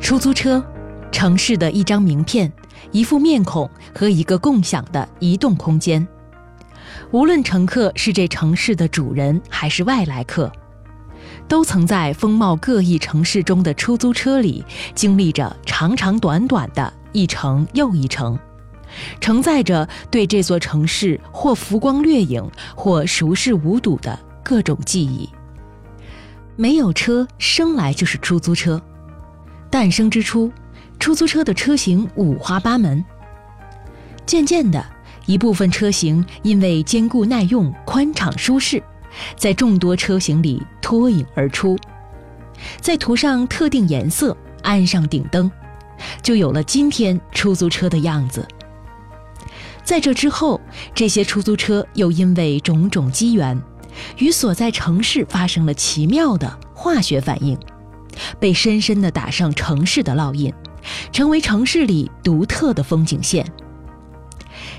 出租车，城市的一张名片，一副面孔和一个共享的移动空间。无论乘客是这城市的主人还是外来客，都曾在风貌各异城市中的出租车里经历着长长短短的一程又一程，承载着对这座城市或浮光掠影，或熟视无睹的各种记忆。没有车生来就是出租车，诞生之初，出租车的车型五花八门。渐渐的，一部分车型因为坚固耐用、宽敞舒适，在众多车型里脱颖而出，再涂上特定颜色，安上顶灯，就有了今天出租车的样子。在这之后，这些出租车又因为种种机缘。与所在城市发生了奇妙的化学反应，被深深地打上城市的烙印，成为城市里独特的风景线。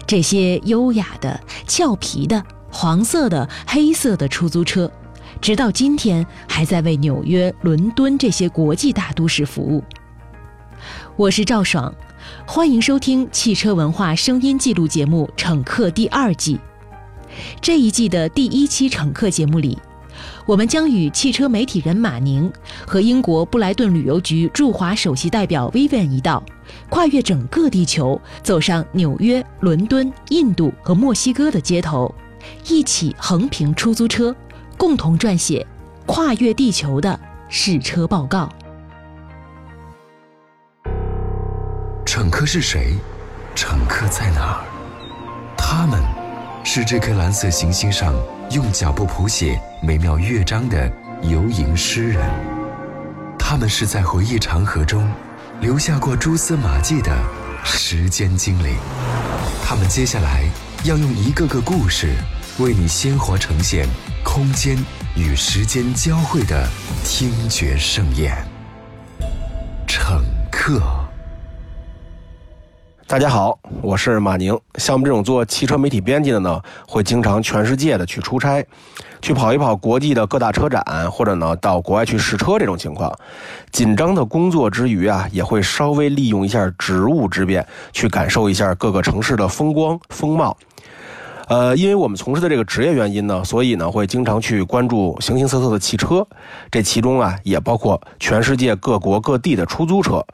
这些优雅的、俏皮的、黄色的、黑色的出租车，直到今天还在为纽约、伦敦这些国际大都市服务。我是赵爽，欢迎收听汽车文化声音记录节目《乘客》第二季。这一季的第一期乘客节目里，我们将与汽车媒体人马宁和英国布莱顿旅游局驻华首席代表 Vivian 一道，跨越整个地球，走上纽约、伦敦、印度和墨西哥的街头，一起横评出租车，共同撰写跨越地球的试车报告。乘客是谁？乘客在哪儿？他们。是这颗蓝色行星上用脚步谱写美妙乐章的游吟诗人，他们是在回忆长河中留下过蛛丝马迹的时间精灵，他们接下来要用一个个故事为你鲜活呈现空间与时间交汇的听觉盛宴。乘客。大家好，我是马宁。像我们这种做汽车媒体编辑的呢，会经常全世界的去出差，去跑一跑国际的各大车展，或者呢到国外去试车。这种情况，紧张的工作之余啊，也会稍微利用一下职务之便，去感受一下各个城市的风光风貌。呃，因为我们从事的这个职业原因呢，所以呢会经常去关注形形色色的汽车，这其中啊也包括全世界各国各地的出租车。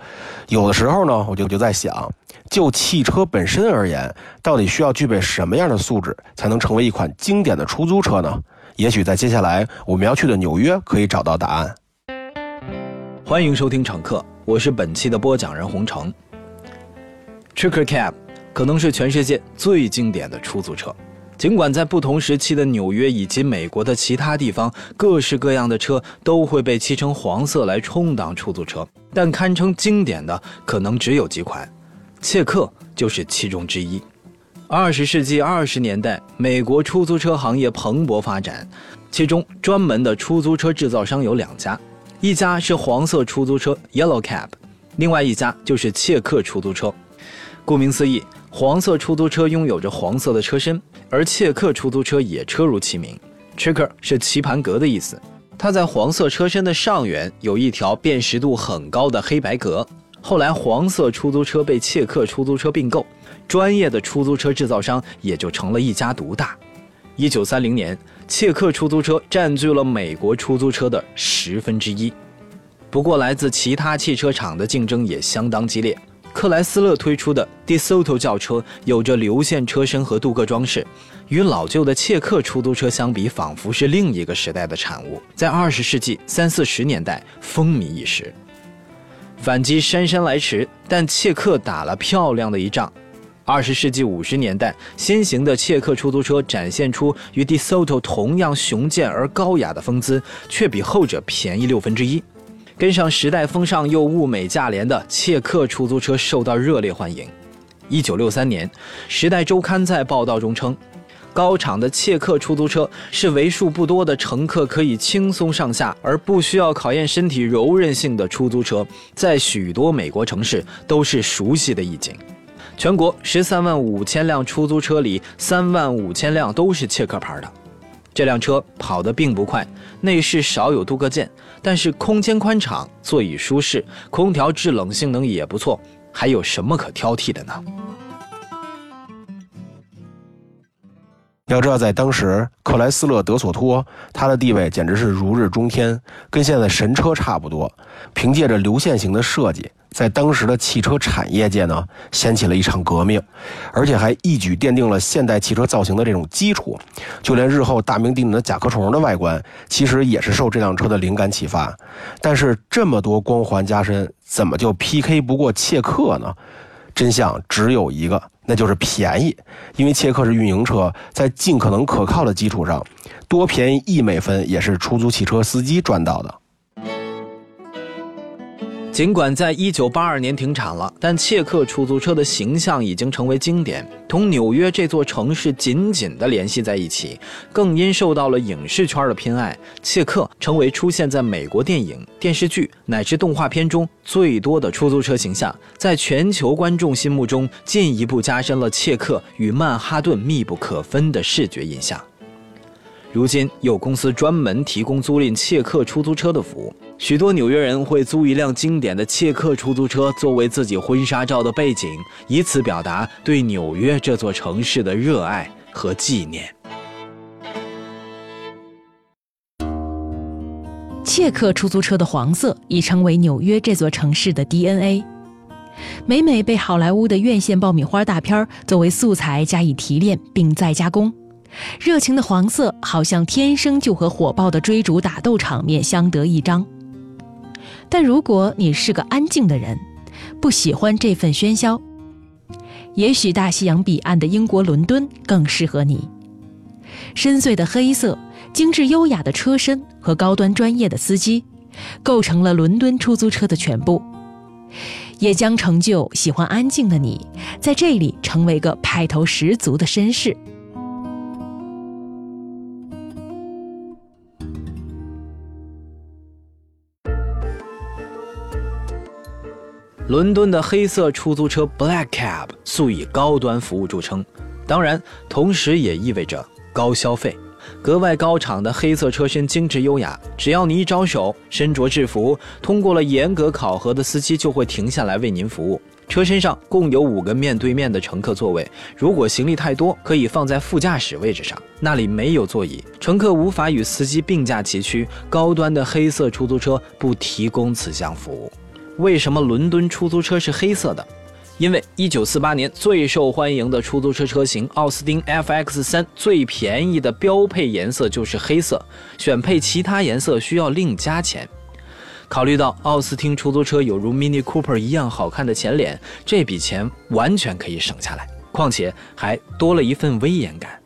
有的时候呢，我就就在想。就汽车本身而言，到底需要具备什么样的素质，才能成为一款经典的出租车呢？也许在接下来我们要去的纽约可以找到答案。欢迎收听乘客，我是本期的播讲人洪城。Tricker Cab 可能是全世界最经典的出租车，尽管在不同时期的纽约以及美国的其他地方，各式各样的车都会被漆成黄色来充当出租车，但堪称经典的可能只有几款。切克就是其中之一。二十世纪二十年代，美国出租车行业蓬勃发展，其中专门的出租车制造商有两家，一家是黄色出租车 Yellow Cab，另外一家就是切克出租车。顾名思义，黄色出租车拥有着黄色的车身，而切克出租车也车如其名，Checker 是棋盘格的意思。它在黄色车身的上缘有一条辨识度很高的黑白格。后来，黄色出租车被切克出租车并购，专业的出租车制造商也就成了一家独大。一九三零年，切克出租车占据了美国出租车的十分之一。不过，来自其他汽车厂的竞争也相当激烈。克莱斯勒推出的 DeSoto 轿车有着流线车身和镀铬装饰，与老旧的切克出租车相比，仿佛是另一个时代的产物，在二十世纪三四十年代风靡一时。反击姗姗来迟，但切克打了漂亮的一仗。二十世纪五十年代，先行的切克出租车展现出与 DeSoto 同样雄健而高雅的风姿，却比后者便宜六分之一。跟上时代风尚又物美价廉的切克出租车受到热烈欢迎。一九六三年，《时代周刊》在报道中称。高厂的切克出租车是为数不多的乘客可以轻松上下而不需要考验身体柔韧性的出租车，在许多美国城市都是熟悉的意境。全国十三万五千辆出租车里，三万五千辆都是切克牌的。这辆车跑得并不快，内饰少有镀铬件，但是空间宽敞，座椅舒适，空调制冷性能也不错，还有什么可挑剔的呢？要知道，在当时，克莱斯勒德索托它的地位简直是如日中天，跟现在神车差不多。凭借着流线型的设计，在当时的汽车产业界呢，掀起了一场革命，而且还一举奠定了现代汽车造型的这种基础。就连日后大名鼎鼎的甲壳虫的外观，其实也是受这辆车的灵感启发。但是这么多光环加身，怎么就 PK 不过切克呢？真相只有一个。那就是便宜，因为切克是运营车，在尽可能可靠的基础上，多便宜一美分也是出租汽车司机赚到的。尽管在一九八二年停产了，但切克出租车的形象已经成为经典，同纽约这座城市紧紧地联系在一起。更因受到了影视圈的偏爱，切克成为出现在美国电影、电视剧乃至动画片中最多的出租车形象，在全球观众心目中进一步加深了切克与曼哈顿密不可分的视觉印象。如今有公司专门提供租赁切克出租车的服务，许多纽约人会租一辆经典的切克出租车作为自己婚纱照的背景，以此表达对纽约这座城市的热爱和纪念。切克出租车的黄色已成为纽约这座城市的 DNA，每每被好莱坞的院线爆米花大片作为素材加以提炼并再加工。热情的黄色好像天生就和火爆的追逐打斗场面相得益彰。但如果你是个安静的人，不喜欢这份喧嚣，也许大西洋彼岸的英国伦敦更适合你。深邃的黑色、精致优雅的车身和高端专业的司机，构成了伦敦出租车的全部，也将成就喜欢安静的你在这里成为个派头十足的绅士。伦敦的黑色出租车 Black Cab 素以高端服务著称，当然，同时也意味着高消费。格外高敞的黑色车身精致优雅，只要你一招手，身着制服、通过了严格考核的司机就会停下来为您服务。车身上共有五个面对面的乘客座位，如果行李太多，可以放在副驾驶位置上，那里没有座椅，乘客无法与司机并驾齐驱。高端的黑色出租车不提供此项服务。为什么伦敦出租车是黑色的？因为1948年最受欢迎的出租车车型奥斯汀 FX3 最便宜的标配颜色就是黑色，选配其他颜色需要另加钱。考虑到奥斯汀出租车有如 Mini Cooper 一样好看的前脸，这笔钱完全可以省下来，况且还多了一份威严感。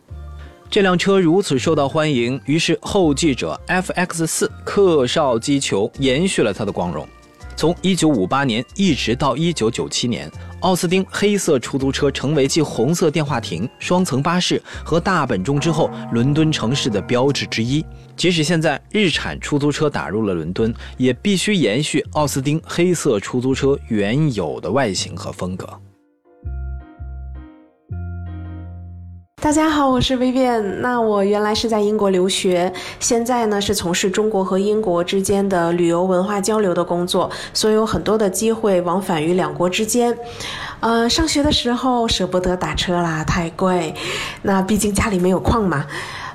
这辆车如此受到欢迎，于是后继者 FX4 克绍机球延续了它的光荣。从1958年一直到1997年，奥斯汀黑色出租车成为继红色电话亭、双层巴士和大本钟之后，伦敦城市的标志之一。即使现在日产出租车打入了伦敦，也必须延续奥斯汀黑色出租车原有的外形和风格。大家好，我是 Vivian。那我原来是在英国留学，现在呢是从事中国和英国之间的旅游文化交流的工作，所以有很多的机会往返于两国之间。呃，上学的时候舍不得打车啦，太贵。那毕竟家里没有矿嘛。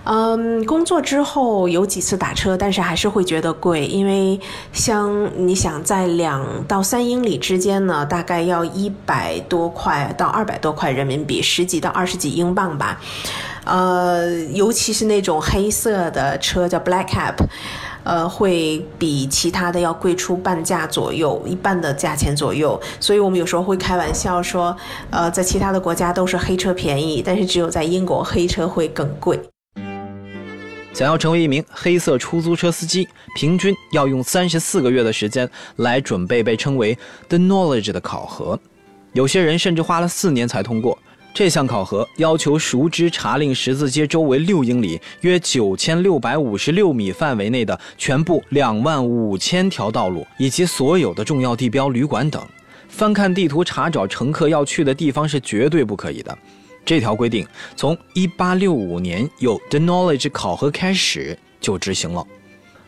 嗯，工作之后有几次打车，但是还是会觉得贵，因为像你想在两到三英里之间呢，大概要一百多块到二百多块人民币，十几到二十几英镑吧。呃，尤其是那种黑色的车叫 Black Cab，呃，会比其他的要贵出半价左右，一半的价钱左右。所以我们有时候会开玩笑说，呃，在其他的国家都是黑车便宜，但是只有在英国黑车会更贵。想要成为一名黑色出租车司机，平均要用三十四个月的时间来准备被称为 The Knowledge 的考核，有些人甚至花了四年才通过。这项考核要求熟知查令十字街周围六英里（约九千六百五十六米）范围内的全部两万五千条道路以及所有的重要地标、旅馆等。翻看地图查找乘客要去的地方是绝对不可以的。这条规定从1865年有 The Knowledge 考核开始就执行了。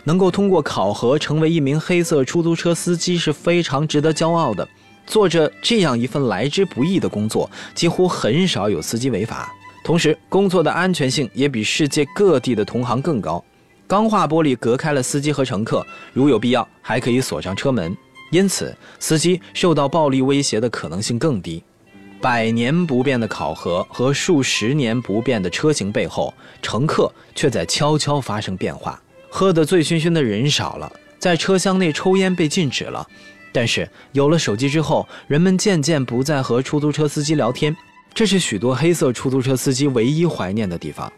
能够通过考核成为一名黑色出租车司机是非常值得骄傲的。做着这样一份来之不易的工作，几乎很少有司机违法。同时，工作的安全性也比世界各地的同行更高。钢化玻璃隔开了司机和乘客，如有必要还可以锁上车门，因此司机受到暴力威胁的可能性更低。百年不变的考核和数十年不变的车型背后，乘客却在悄悄发生变化。喝得醉醺醺的人少了，在车厢内抽烟被禁止了。但是有了手机之后，人们渐渐不再和出租车司机聊天，这是许多黑色出租车司机唯一怀念的地方。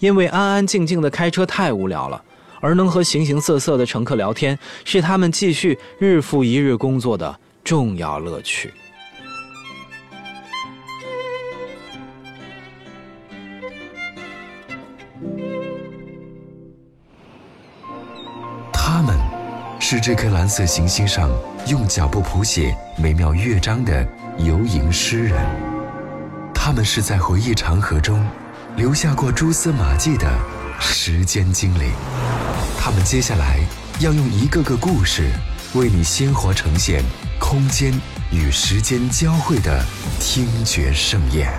因为安安静静的开车太无聊了，而能和形形色色的乘客聊天，是他们继续日复一日工作的重要乐趣。是这颗蓝色行星上用脚步谱写美妙乐章的游吟诗人。他们是在回忆长河中。留下过蛛丝马迹的时间精灵，他们接下来要用一个个故事，为你鲜活呈现空间与时间交汇的听觉盛宴。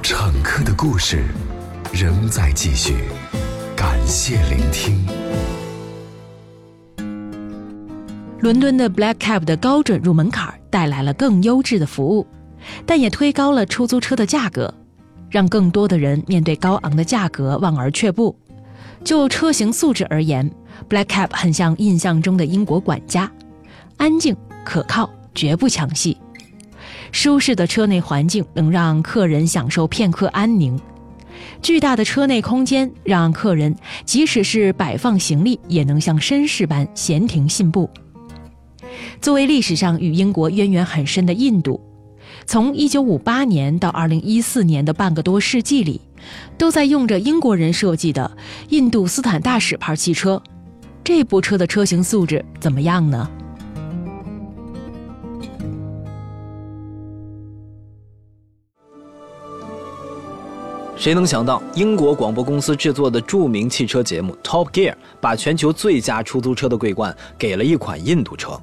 乘客的故事仍在继续，感谢聆听。伦敦的 Black Cab 的高准入门槛带来了更优质的服务，但也推高了出租车的价格。让更多的人面对高昂的价格望而却步。就车型素质而言，Black Cab 很像印象中的英国管家，安静可靠，绝不抢戏。舒适的车内环境能让客人享受片刻安宁，巨大的车内空间让客人即使是摆放行李，也能像绅士般闲庭信步。作为历史上与英国渊源很深的印度。从1958年到2014年的半个多世纪里，都在用着英国人设计的印度斯坦大使牌汽车。这部车的车型素质怎么样呢？谁能想到，英国广播公司制作的著名汽车节目《Top Gear》把全球最佳出租车的桂冠给了一款印度车，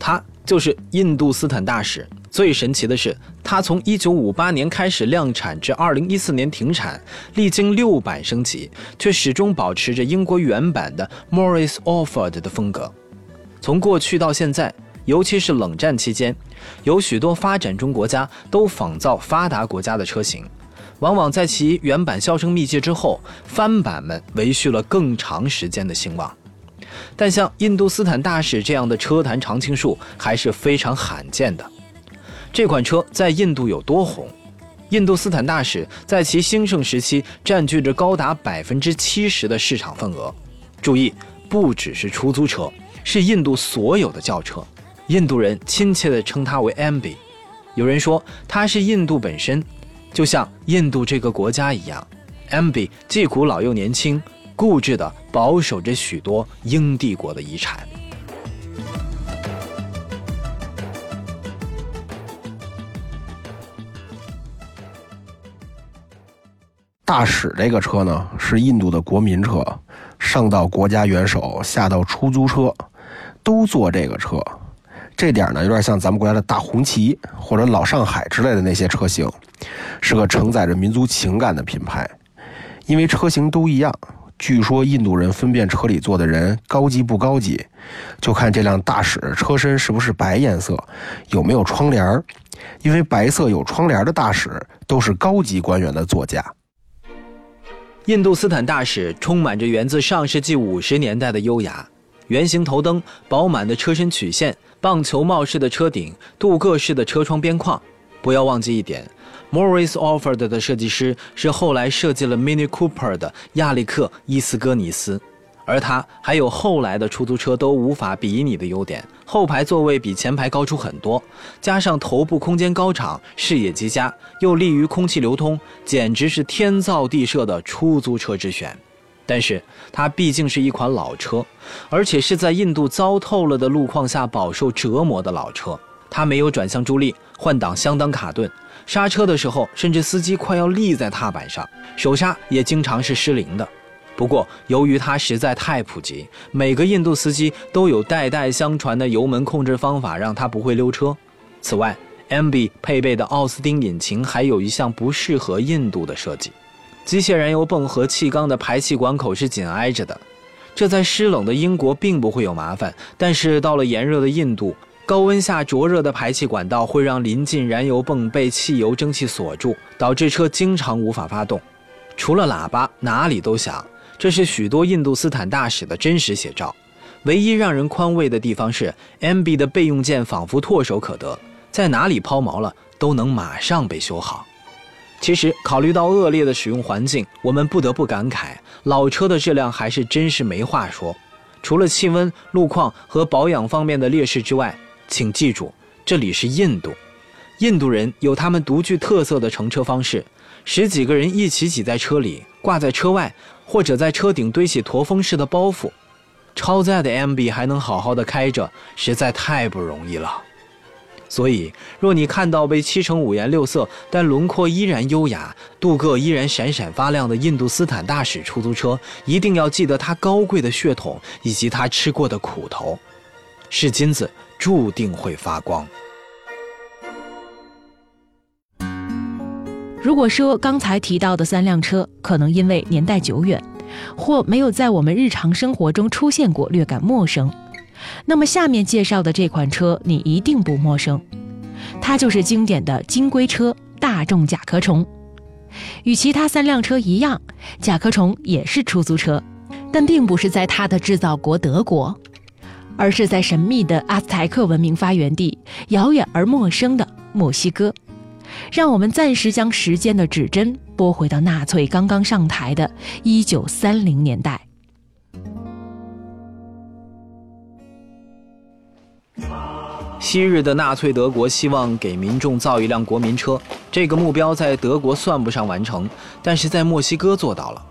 它就是印度斯坦大使。最神奇的是，它从1958年开始量产至2014年停产，历经六版升级，却始终保持着英国原版的 Morris Alford 的风格。从过去到现在，尤其是冷战期间，有许多发展中国家都仿造发达国家的车型，往往在其原版销声匿迹之后，翻版们维续了更长时间的兴旺。但像印度斯坦大使这样的车坛常青树还是非常罕见的。这款车在印度有多红？印度斯坦大使在其兴盛时期占据着高达百分之七十的市场份额。注意，不只是出租车，是印度所有的轿车。印度人亲切地称它为 MB。有人说它是印度本身，就像印度这个国家一样。MB 既古老又年轻，固执地保守着许多英帝国的遗产。大使这个车呢，是印度的国民车，上到国家元首，下到出租车，都坐这个车。这点呢，有点像咱们国家的大红旗或者老上海之类的那些车型，是个承载着民族情感的品牌。因为车型都一样，据说印度人分辨车里坐的人高级不高级，就看这辆大使车身是不是白颜色，有没有窗帘儿因为白色有窗帘的大使都是高级官员的座驾。印度斯坦大使充满着源自上世纪五十年代的优雅，圆形头灯、饱满的车身曲线、棒球帽式的车顶、镀铬式的车窗边框。不要忘记一点，Morris Offord 的设计师是后来设计了 Mini Cooper 的亚历克·伊斯戈尼斯。而它还有后来的出租车都无法比拟的优点：后排座位比前排高出很多，加上头部空间高敞、视野极佳，又利于空气流通，简直是天造地设的出租车之选。但是它毕竟是一款老车，而且是在印度糟透了的路况下饱受折磨的老车。它没有转向助力，换挡相当卡顿，刹车的时候，甚至司机快要立在踏板上，手刹也经常是失灵的。不过，由于它实在太普及，每个印度司机都有代代相传的油门控制方法，让它不会溜车。此外，MB 配备的奥斯汀引擎还有一项不适合印度的设计：机械燃油泵和气缸的排气管口是紧挨着的。这在湿冷的英国并不会有麻烦，但是到了炎热的印度，高温下灼热的排气管道会让临近燃油泵被汽油蒸汽锁住，导致车经常无法发动。除了喇叭，哪里都响。这是许多印度斯坦大使的真实写照。唯一让人宽慰的地方是，MB 的备用件仿佛唾手可得，在哪里抛锚了都能马上被修好。其实，考虑到恶劣的使用环境，我们不得不感慨，老车的质量还是真是没话说。除了气温、路况和保养方面的劣势之外，请记住，这里是印度，印度人有他们独具特色的乘车方式，十几个人一起挤在车里，挂在车外。或者在车顶堆起驼峰式的包袱，超载的 MB 还能好好的开着，实在太不容易了。所以，若你看到被漆成五颜六色，但轮廓依然优雅、镀铬依然闪闪发亮的印度斯坦大使出租车，一定要记得它高贵的血统以及它吃过的苦头。是金子，注定会发光。如果说刚才提到的三辆车可能因为年代久远，或没有在我们日常生活中出现过，略感陌生，那么下面介绍的这款车你一定不陌生，它就是经典的金龟车——大众甲壳虫。与其他三辆车一样，甲壳虫也是出租车，但并不是在它的制造国德国，而是在神秘的阿斯台克文明发源地、遥远而陌生的墨西哥。让我们暂时将时间的指针拨回到纳粹刚刚上台的1930年代。昔日的纳粹德国希望给民众造一辆国民车，这个目标在德国算不上完成，但是在墨西哥做到了。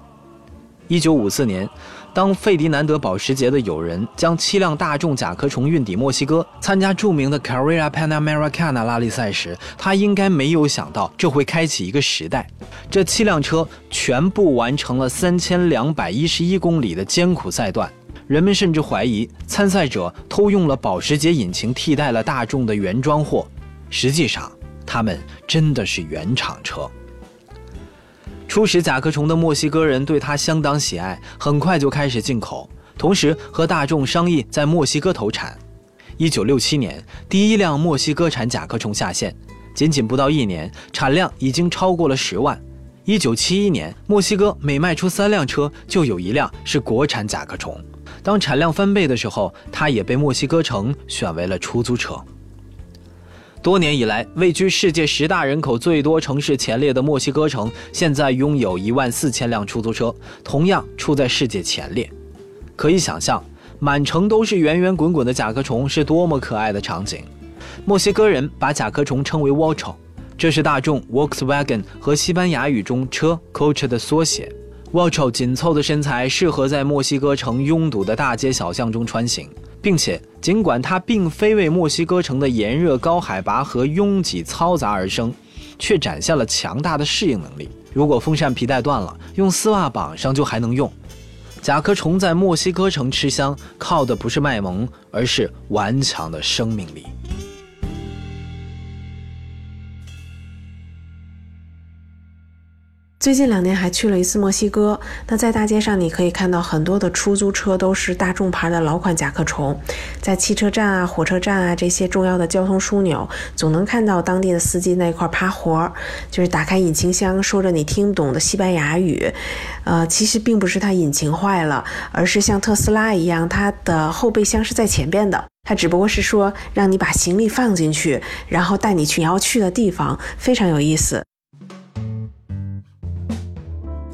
1954年。当费迪南德保时捷的友人将七辆大众甲壳虫运抵墨西哥参加著名的 Carrera Panamericana 拉力赛时，他应该没有想到这会开启一个时代。这七辆车全部完成了三千两百一十一公里的艰苦赛段，人们甚至怀疑参赛者偷用了保时捷引擎替代了大众的原装货。实际上，他们真的是原厂车。初始甲壳虫的墨西哥人对它相当喜爱，很快就开始进口，同时和大众商议在墨西哥投产。一九六七年，第一辆墨西哥产甲壳虫下线，仅仅不到一年，产量已经超过了十万。一九七一年，墨西哥每卖出三辆车，就有一辆是国产甲壳虫。当产量翻倍的时候，它也被墨西哥城选为了出租车。多年以来，位居世界十大人口最多城市前列的墨西哥城，现在拥有一万四千辆出租车，同样处在世界前列。可以想象，满城都是圆圆滚滚的甲壳虫是多么可爱的场景。墨西哥人把甲壳虫称为 w a c h o 这是大众 Volkswagen 和西班牙语中车 coach 的缩写。w a c h o 紧凑的身材适合在墨西哥城拥堵的大街小巷中穿行。并且，尽管它并非为墨西哥城的炎热、高海拔和拥挤嘈杂而生，却展现了强大的适应能力。如果风扇皮带断了，用丝袜绑上就还能用。甲壳虫在墨西哥城吃香，靠的不是卖萌，而是顽强的生命力。最近两年还去了一次墨西哥，那在大街上你可以看到很多的出租车都是大众牌的老款甲壳虫，在汽车站啊、火车站啊这些重要的交通枢纽，总能看到当地的司机那块趴活儿，就是打开引擎箱，说着你听不懂的西班牙语。呃，其实并不是它引擎坏了，而是像特斯拉一样，它的后备箱是在前边的，它只不过是说让你把行李放进去，然后带你去你要去的地方，非常有意思。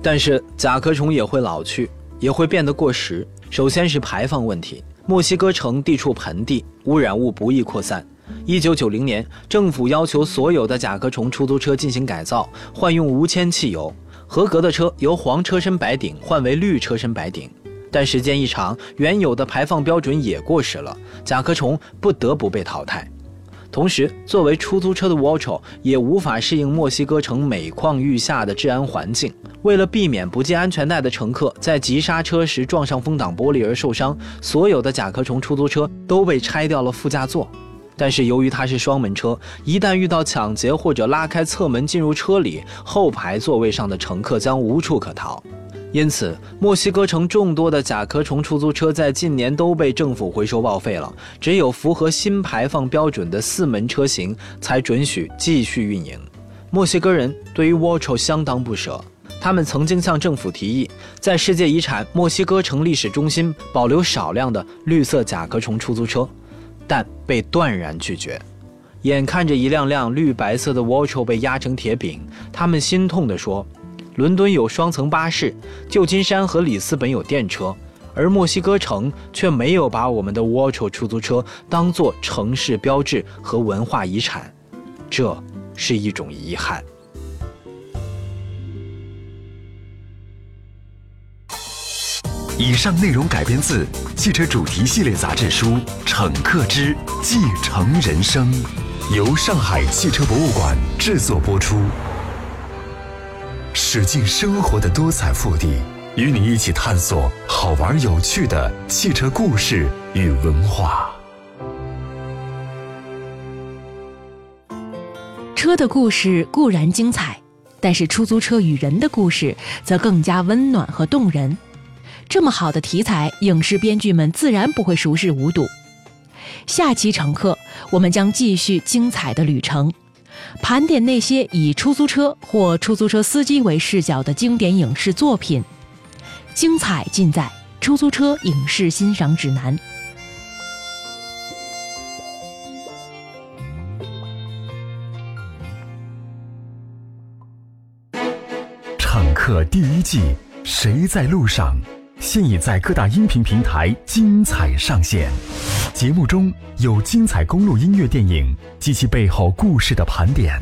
但是甲壳虫也会老去，也会变得过时。首先是排放问题，墨西哥城地处盆地，污染物不易扩散。一九九零年，政府要求所有的甲壳虫出租车进行改造，换用无铅汽油，合格的车由黄车身白顶换为绿车身白顶。但时间一长，原有的排放标准也过时了，甲壳虫不得不被淘汰。同时，作为出租车的 w a c h o 也无法适应墨西哥城每况愈下的治安环境。为了避免不系安全带的乘客在急刹车时撞上风挡玻璃而受伤，所有的甲壳虫出租车都被拆掉了副驾座。但是由于它是双门车，一旦遇到抢劫或者拉开侧门进入车里，后排座位上的乘客将无处可逃。因此，墨西哥城众多的甲壳虫出租车在近年都被政府回收报废了。只有符合新排放标准的四门车型才准许继续运营。墨西哥人对于 w a c h o 相当不舍，他们曾经向政府提议，在世界遗产墨西哥城历史中心保留少量的绿色甲壳虫出租车，但被断然拒绝。眼看着一辆辆绿白色的 w a c h o 被压成铁饼，他们心痛地说。伦敦有双层巴士，旧金山和里斯本有电车，而墨西哥城却没有把我们的 w a c h o 出租车当作城市标志和文化遗产，这是一种遗憾。以上内容改编自汽车主题系列杂志书《乘客之继承人生》，由上海汽车博物馆制作播出。驶进生活的多彩腹地，与你一起探索好玩有趣的汽车故事与文化。车的故事固然精彩，但是出租车与人的故事则更加温暖和动人。这么好的题材，影视编剧们自然不会熟视无睹。下期乘客，我们将继续精彩的旅程。盘点那些以出租车或出租车司机为视角的经典影视作品，精彩尽在《出租车影视欣赏指南》。乘客第一季，谁在路上？现已在各大音频平台精彩上线。节目中有精彩公路音乐电影及其背后故事的盘点，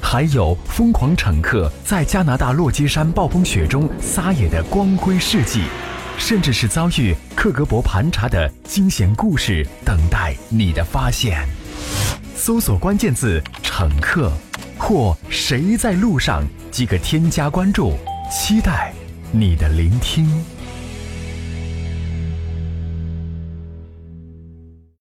还有疯狂乘客在加拿大落基山暴风雪中撒野的光辉事迹，甚至是遭遇克格勃盘查的惊险故事，等待你的发现。搜索关键字“乘客”或“谁在路上”即可添加关注，期待你的聆听。